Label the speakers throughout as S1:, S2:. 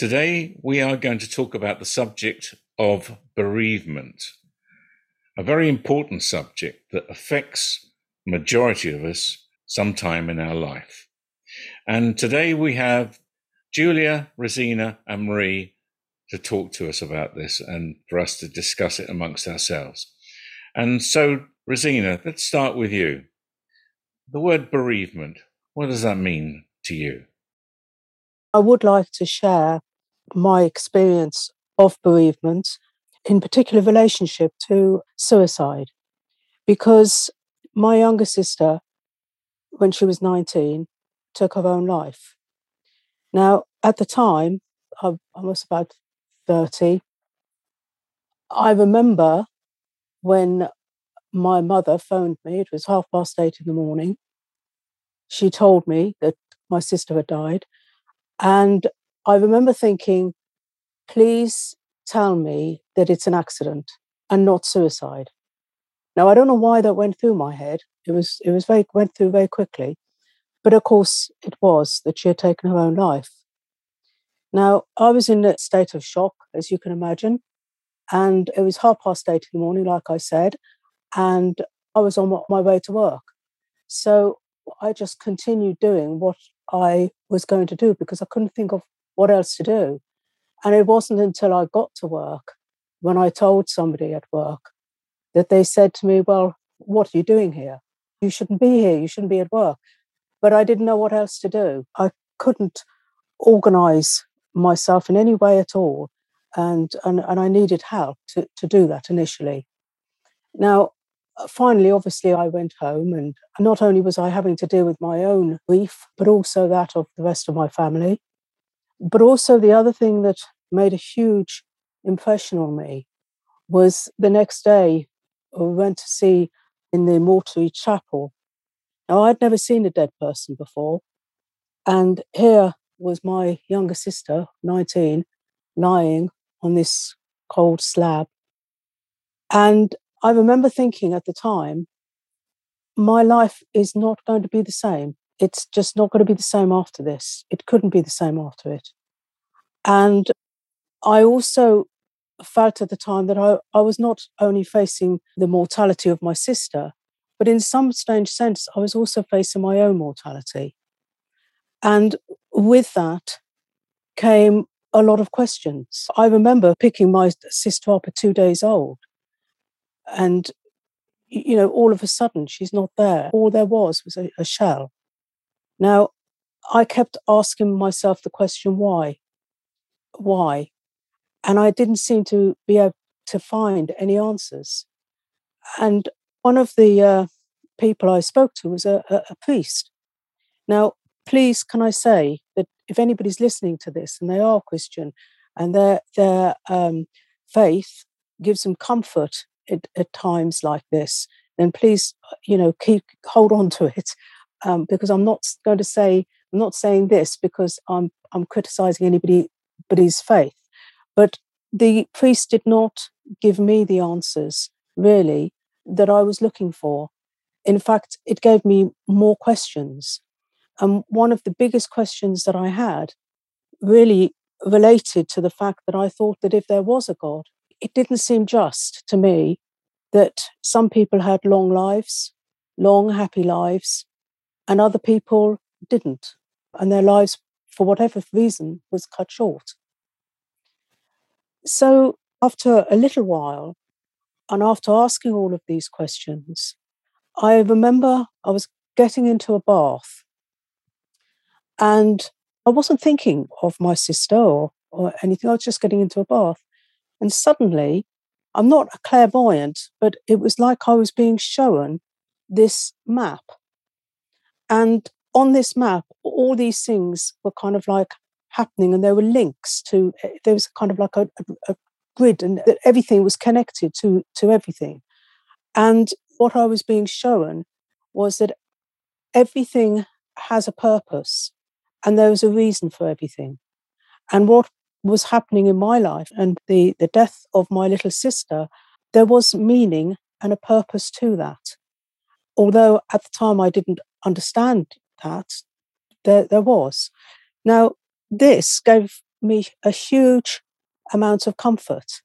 S1: Today we are going to talk about the subject of bereavement, a very important subject that affects the majority of us sometime in our life. And today we have Julia, Rosina, and Marie to talk to us about this and for us to discuss it amongst ourselves. And so, Rosina, let's start with you. The word bereavement, what does that mean to you?
S2: I would like to share my experience of bereavement, in particular relationship to suicide, because my younger sister, when she was 19, took her own life. Now, at the time, I, I was about 30. I remember when my mother phoned me, it was half past eight in the morning. She told me that my sister had died. And I remember thinking, please tell me that it's an accident and not suicide. Now I don't know why that went through my head. It was it was very went through very quickly. But of course it was that she had taken her own life. Now I was in a state of shock, as you can imagine. And it was half past eight in the morning, like I said, and I was on my way to work. So I just continued doing what I was going to do because I couldn't think of what else to do. And it wasn't until I got to work when I told somebody at work that they said to me, Well, what are you doing here? You shouldn't be here. You shouldn't be at work. But I didn't know what else to do. I couldn't organize myself in any way at all. And, and, and I needed help to, to do that initially. Now, finally, obviously, I went home, and not only was I having to deal with my own grief, but also that of the rest of my family. But also, the other thing that made a huge impression on me was the next day we went to see in the mortuary chapel. Now, I'd never seen a dead person before. And here was my younger sister, 19, lying on this cold slab. And I remember thinking at the time, my life is not going to be the same. It's just not going to be the same after this. It couldn't be the same after it. And I also felt at the time that I, I was not only facing the mortality of my sister, but in some strange sense, I was also facing my own mortality. And with that came a lot of questions. I remember picking my sister up at two days old and you know all of a sudden she's not there all there was was a, a shell now i kept asking myself the question why? Why? And i didn't seem to be able to find any answers. And one of the uh, people i spoke to was a, a, a priest. Now please can i say that if anybody's listening to this and they are christian and their their um, faith gives them comfort at, at times like this, then please, you know, keep hold on to it um, because I'm not going to say I'm not saying this because I'm I'm criticizing anybody's faith, but the priest did not give me the answers really that I was looking for. In fact, it gave me more questions. And one of the biggest questions that I had really related to the fact that I thought that if there was a God, it didn't seem just to me that some people had long lives, long, happy lives, and other people didn't. And their lives, for whatever reason, was cut short. So, after a little while, and after asking all of these questions, I remember I was getting into a bath and I wasn't thinking of my sister or, or anything. I was just getting into a bath. And suddenly, I'm not a clairvoyant, but it was like I was being shown this map. And on this map, all these things were kind of like happening, and there were links to. Eh, there was kind of like a, a, a grid, and everything was connected to to everything. And what I was being shown was that everything has a purpose, and there was a reason for everything. And what was happening in my life and the, the death of my little sister, there was meaning and a purpose to that. Although at the time I didn't understand that, there, there was. Now, this gave me a huge amount of comfort.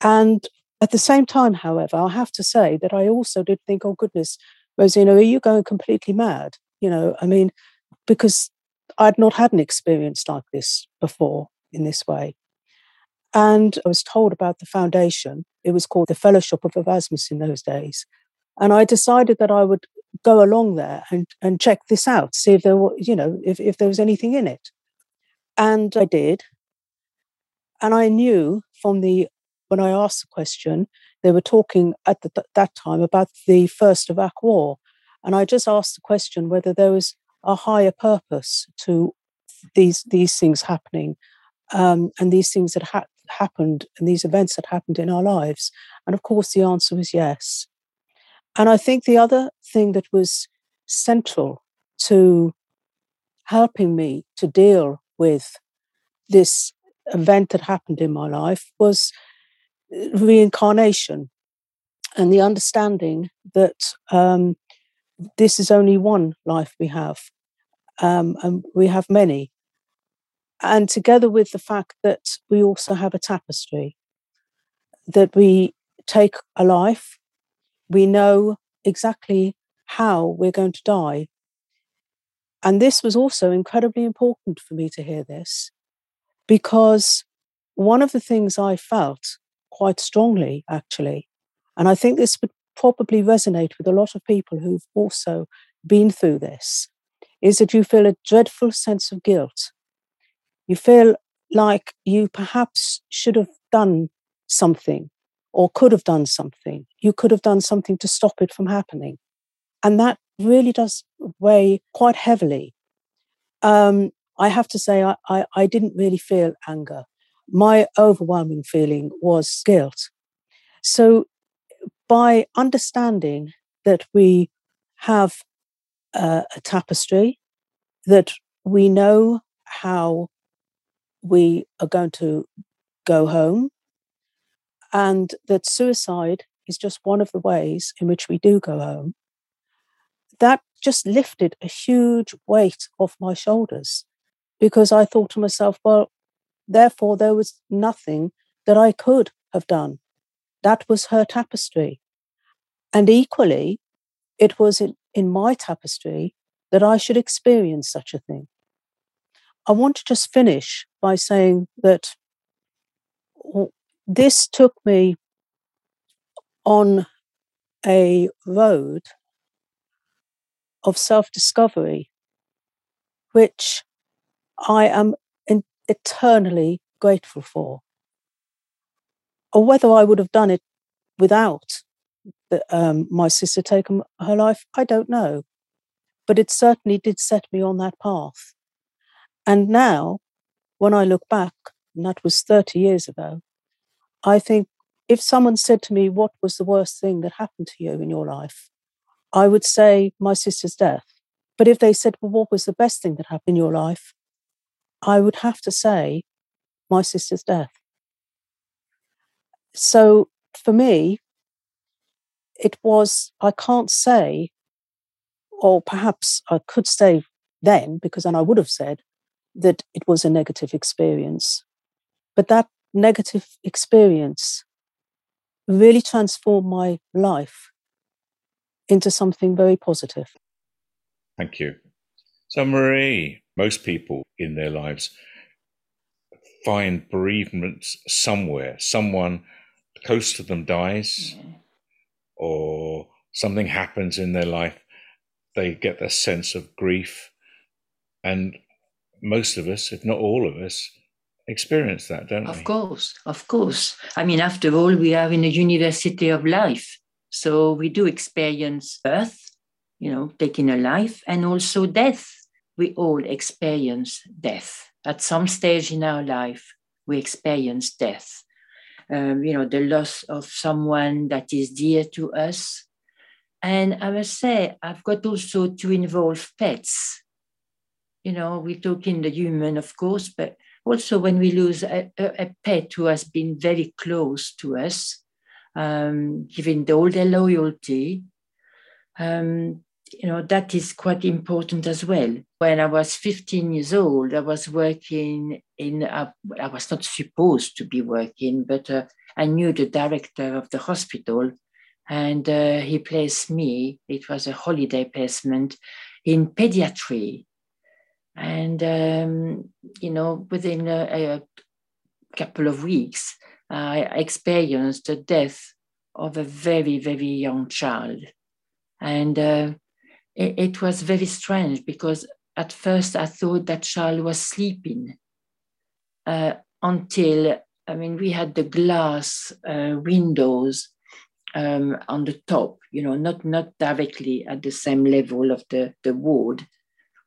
S2: And at the same time, however, I have to say that I also did think, oh, goodness, Rosina, are you going completely mad? You know, I mean, because I'd not had an experience like this before in this way. And I was told about the foundation. It was called the Fellowship of Erasmus in those days. And I decided that I would go along there and, and check this out, see if there were, you know, if, if there was anything in it. And I did. And I knew from the, when I asked the question, they were talking at the, that time about the First Iraq War. And I just asked the question whether there was a higher purpose to these, these things happening um, and these things that ha- happened and these events that happened in our lives? And of course, the answer was yes. And I think the other thing that was central to helping me to deal with this event that happened in my life was uh, reincarnation and the understanding that um, this is only one life we have, um, and we have many. And together with the fact that we also have a tapestry, that we take a life, we know exactly how we're going to die. And this was also incredibly important for me to hear this because one of the things I felt quite strongly, actually, and I think this would probably resonate with a lot of people who've also been through this, is that you feel a dreadful sense of guilt you feel like you perhaps should have done something or could have done something. You could have done something to stop it from happening. And that really does weigh quite heavily. Um, I have to say, I, I, I didn't really feel anger. My overwhelming feeling was guilt. So, by understanding that we have uh, a tapestry, that we know how we are going to go home, and that suicide is just one of the ways in which we do go home. That just lifted a huge weight off my shoulders because I thought to myself, well, therefore, there was nothing that I could have done. That was her tapestry. And equally, it was in, in my tapestry that I should experience such a thing. I want to just finish by saying that this took me on a road of self discovery, which I am eternally grateful for. Or whether I would have done it without the, um, my sister taking her life, I don't know. But it certainly did set me on that path. And now, when I look back, and that was 30 years ago, I think if someone said to me, What was the worst thing that happened to you in your life? I would say, My sister's death. But if they said, Well, what was the best thing that happened in your life? I would have to say, My sister's death. So for me, it was, I can't say, or perhaps I could say then, because then I would have said, that it was a negative experience. But that negative experience really transformed my life into something very positive.
S1: Thank you. So, Marie, most people in their lives find bereavement somewhere. Someone close to them dies, yeah. or something happens in their life. They get a sense of grief. And most of us, if not all of us, experience that, don't
S3: of we? Of course, of course. I mean, after all, we are in a university of life. So we do experience birth, you know, taking a life, and also death. We all experience death. at some stage in our life, we experience death. Um, you know, the loss of someone that is dear to us. And I must say, I've got also to involve pets. You know, we talk in the human, of course, but also when we lose a, a, a pet who has been very close to us, um, giving all their loyalty, um, you know, that is quite important as well. When I was 15 years old, I was working in, a, I was not supposed to be working, but uh, I knew the director of the hospital and uh, he placed me, it was a holiday placement in pediatry. And, um, you know, within a, a couple of weeks, I experienced the death of a very, very young child. And uh, it, it, was very strange because at first I thought that child was sleeping uh, until, I mean, we had the glass uh, windows um, on the top, you know, not, not directly at the same level of the, the ward.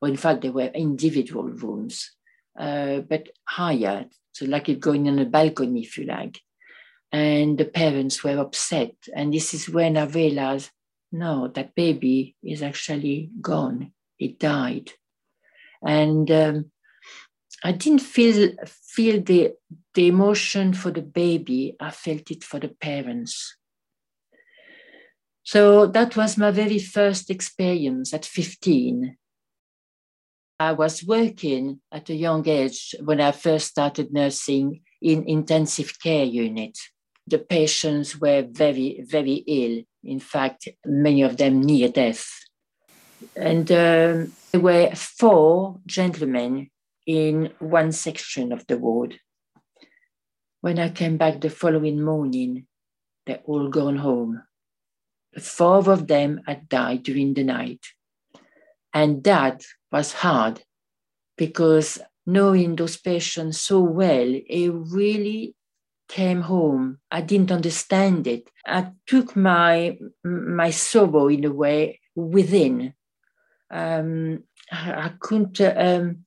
S3: Or in fact, they were individual rooms, uh, but higher. So like it going on a balcony, if you like. And the parents were upset. And this is when I realized no, that baby is actually gone. It died. And um, I didn't feel feel the the emotion for the baby. I felt it for the parents. So that was my very first experience at 15. I was working at a young age when I first started nursing in intensive care unit. The patients were very, very ill in fact, many of them near death. And um, there were four gentlemen in one section of the ward. When I came back the following morning, they're all gone home. Four of them had died during the night. And that was hard because knowing those patients so well, it really came home, I didn't understand it. I took my my sorrow in a way within. Um, I, couldn't um,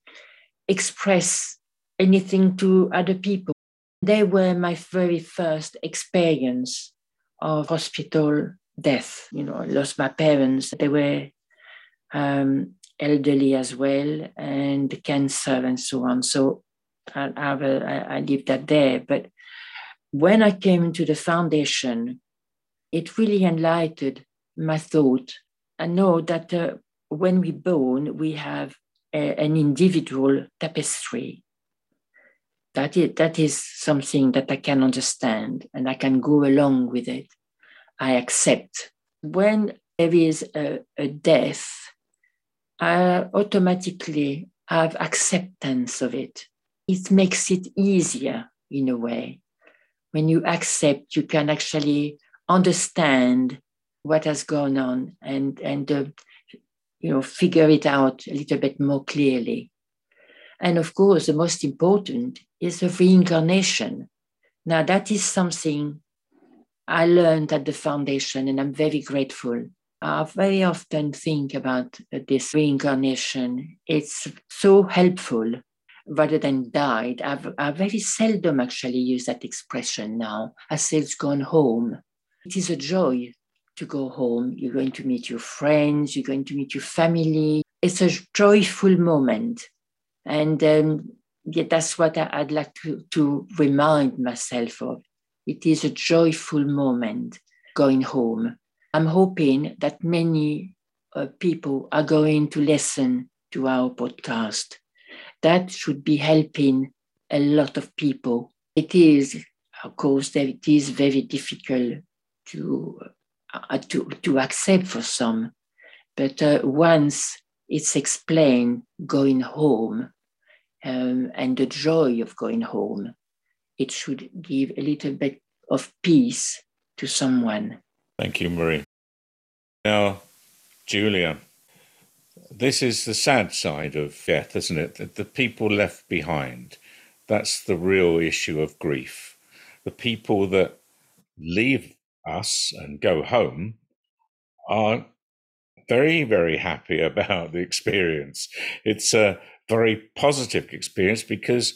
S3: express anything to other people. They were my very first experience of hospital death. You know, I lost my parents. They were um, elderly as well, and cancer and so on. So I, I, I lived that there, but when I came into the foundation, it really enlightened my thought. I know that uh, when we born, we have a, an individual tapestry. That is, that is something that I can understand and I can go along with it. I accept. When there is a, a death, I automatically have acceptance of it. It makes it easier in a way when you accept, you can actually understand what has gone on and and uh, you know figure it out a little bit more clearly. And of course, the most important is the reincarnation. Now, that is something I learned at the foundation, and I'm very grateful. I very often think about this reincarnation. It's so helpful rather than died. I've, I very seldom actually use that expression now. I say it's gone home. It is a joy to go home. You're going to meet your friends, you're going to meet your family. It's a joyful moment. And um, yeah, that's what I, would like to, to remind myself of. It is a joyful moment going home. I'm hoping that many uh, people are going to listen to our podcast that should be helping a lot of people. It is, of course, that it is very difficult to, uh, to, to accept for some. But uh, once it's explained going home um, and the joy of going home, it should give a little bit of peace to someone.
S1: Thank you, Marie. Now, Julia, this is the sad side of death, isn't it? The, the people left behind. That's the real issue of grief. The people that leave us and go home are very, very happy about the experience. It's a very positive experience because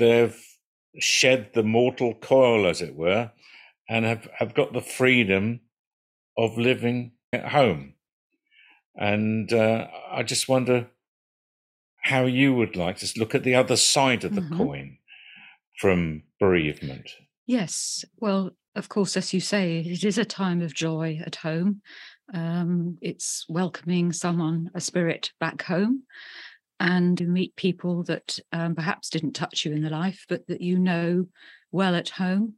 S1: they've shed the mortal coil, as it were, and have, have got the freedom of living at home. And uh, I just wonder how you would like to look at the other side of the mm-hmm. coin from bereavement.
S4: Yes. Well, of course, as you say, it is a time of joy at home. Um, it's welcoming someone, a spirit, back home and meet people that um, perhaps didn't touch you in the life, but that you know well at home,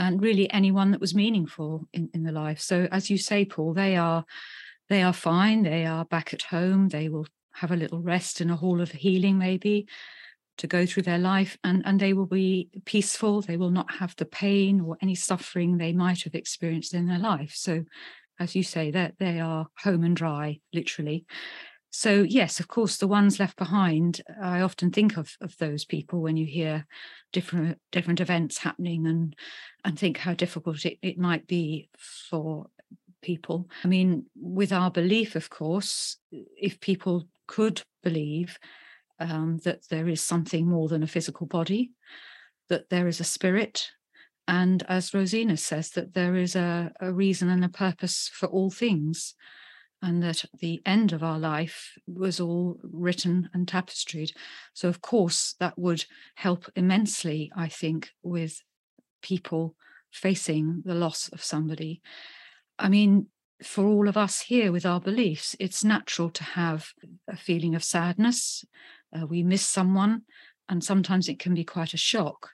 S4: and really anyone that was meaningful in, in the life. So, as you say, Paul, they are they are fine. They are back at home. They will have a little rest in a hall of healing, maybe to go through their life and, and they will be peaceful. They will not have the pain or any suffering they might have experienced in their life. So, as you say, that they are home and dry, literally. So yes, of course, the ones left behind. I often think of of those people when you hear different different events happening, and and think how difficult it, it might be for people. I mean, with our belief, of course, if people could believe um, that there is something more than a physical body, that there is a spirit, and as Rosina says, that there is a, a reason and a purpose for all things and that the end of our life was all written and tapestried. So, of course, that would help immensely, I think, with people facing the loss of somebody. I mean, for all of us here with our beliefs, it's natural to have a feeling of sadness. Uh, we miss someone, and sometimes it can be quite a shock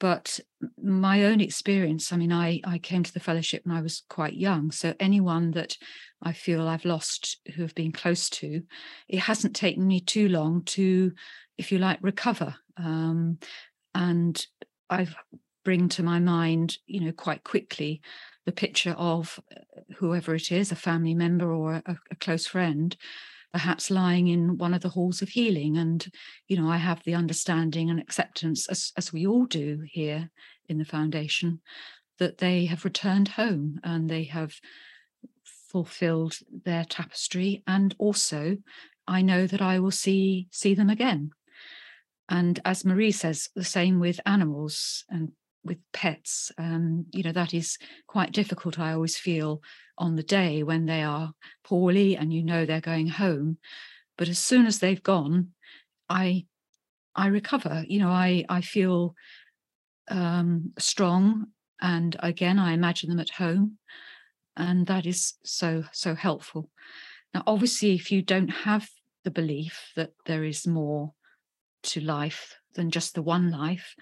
S4: but my own experience i mean i i came to the fellowship when i was quite young so anyone that i feel i've lost who have been close to it hasn't taken me too long to if you like recover um, and i bring to my mind you know quite quickly the picture of uh, whoever it is a family member or a, a close friend perhaps lying in one of the halls of healing. And, you know, I have the understanding and acceptance, as, as we all do here in the foundation, that they have returned home and they have fulfilled their tapestry. And also, I know that I will see see them again. And as Marie says, the same with animals and with pets. Um, you know, that is quite difficult, I always feel, on the day when they are poorly and you know they're going home. But as soon as they've gone, I I recover. You know, I I feel um, strong, and again, I imagine them at home, and that is so so helpful. Now, obviously, if you don't have the belief that there is more to life than just the one life,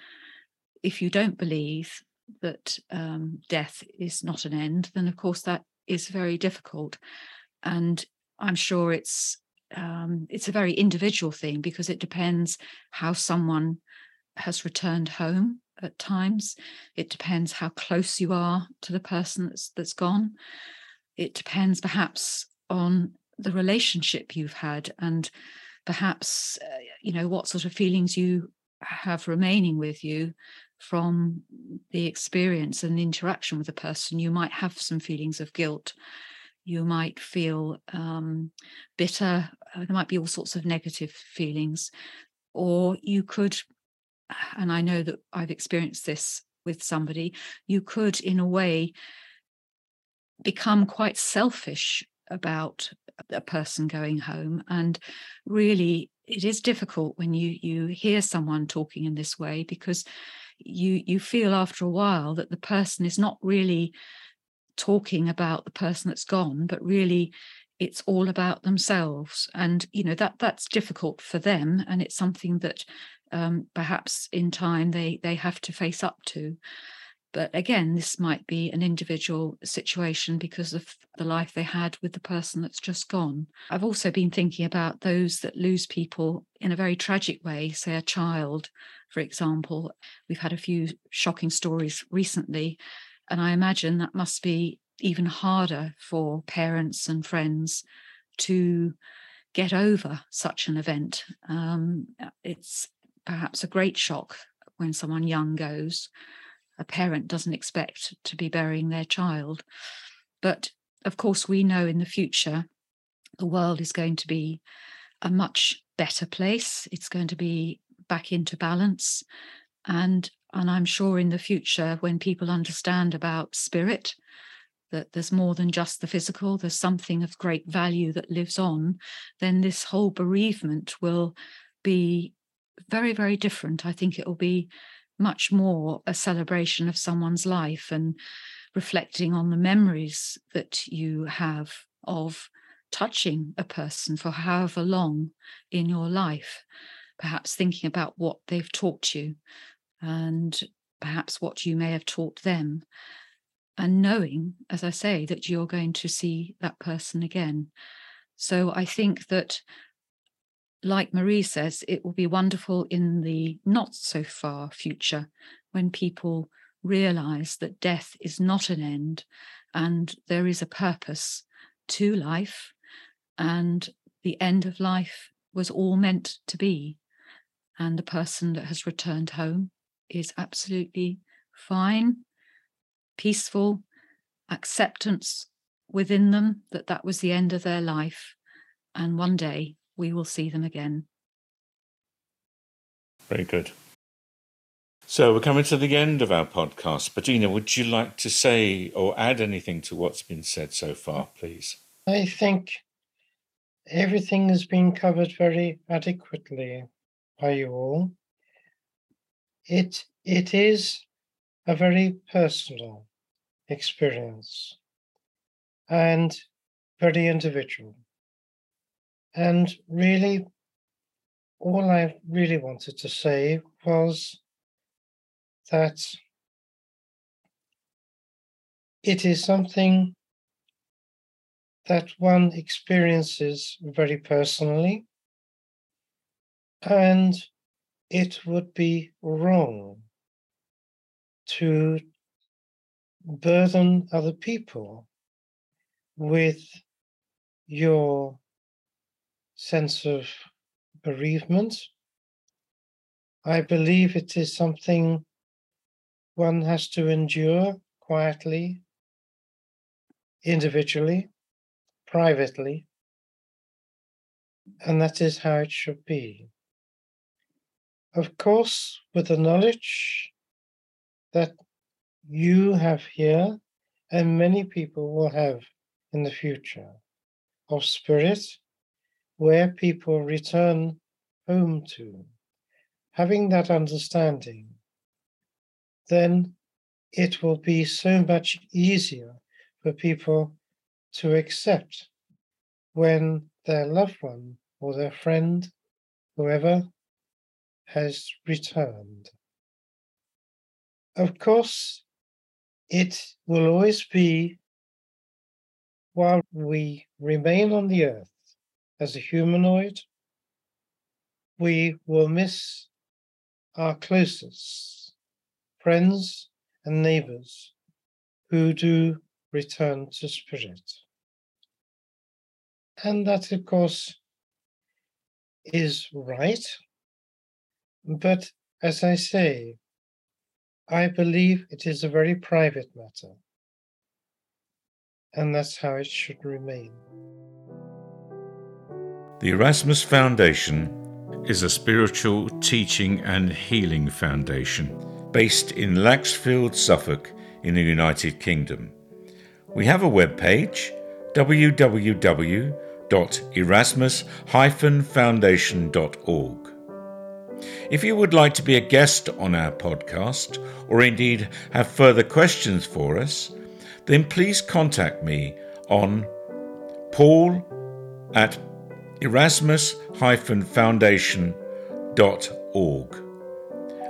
S4: if you don't believe that um, death is not an end, then of course that is very difficult. And I'm sure it's um, it's a very individual thing because it depends how someone has returned home at times. It depends how close you are to the person that's that's gone. It depends perhaps on the relationship you've had and perhaps uh, you know what sort of feelings you have remaining with you from the experience and interaction with a person, you might have some feelings of guilt. You might feel um, bitter. Uh, there might be all sorts of negative feelings. Or you could, and I know that I've experienced this with somebody, you could, in a way, become quite selfish about a person going home and really it is difficult when you you hear someone talking in this way because you you feel after a while that the person is not really talking about the person that's gone but really it's all about themselves. And you know that that's difficult for them and it's something that um, perhaps in time they they have to face up to but again this might be an individual situation because of the life they had with the person that's just gone i've also been thinking about those that lose people in a very tragic way say a child for example. We've had a few shocking stories recently, and I imagine that must be even harder for parents and friends to get over such an event. Um, it's perhaps a great shock when someone young goes. A parent doesn't expect to be burying their child. But of course, we know in the future the world is going to be a much better place. It's going to be back into balance. And and I'm sure in the future, when people understand about spirit, that there's more than just the physical, there's something of great value that lives on, then this whole bereavement will be very, very different. I think it will be much more a celebration of someone's life and reflecting on the memories that you have of touching a person for however long in your life, perhaps thinking about what they've taught you and perhaps what you may have taught them. And knowing, as I say, that you're going to see that person again. So I think that, like Marie says, it will be wonderful in the not so far future when people realize that death is not an end and there is a purpose to life and the end of life was all meant to be. And the person that has returned home is absolutely fine, peaceful, acceptance within them that that was the end of their life. And one day we will see them again.
S1: Very good. So we're coming to the end of our podcast. Bettina, would you like to say or add anything to what's been said so far, please?
S5: I think everything has been covered very adequately by you all. It it is a very personal experience and very individual. And really, all I really wanted to say was that it is something that one experiences very personally and it would be wrong to burden other people with your sense of bereavement. I believe it is something one has to endure quietly, individually, privately, and that is how it should be. Of course, with the knowledge that you have here and many people will have in the future of spirit, where people return home to, having that understanding, then it will be so much easier for people to accept when their loved one or their friend, whoever, has returned. Of course, it will always be while we remain on the earth as a humanoid, we will miss our closest friends and neighbors who do return to spirit. And that, of course, is right but as I say, I believe it is a very private matter. And that's how it should remain.
S1: The Erasmus Foundation is a spiritual teaching and healing foundation based in Laxfield, Suffolk, in the United Kingdom. We have a webpage www.erasmus-foundation.org. If you would like to be a guest on our podcast, or indeed have further questions for us, then please contact me on paul at erasmus-foundation.org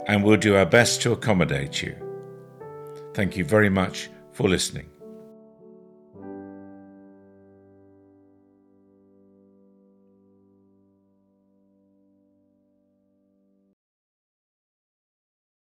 S1: and we'll do our best to accommodate you. Thank you very much for listening.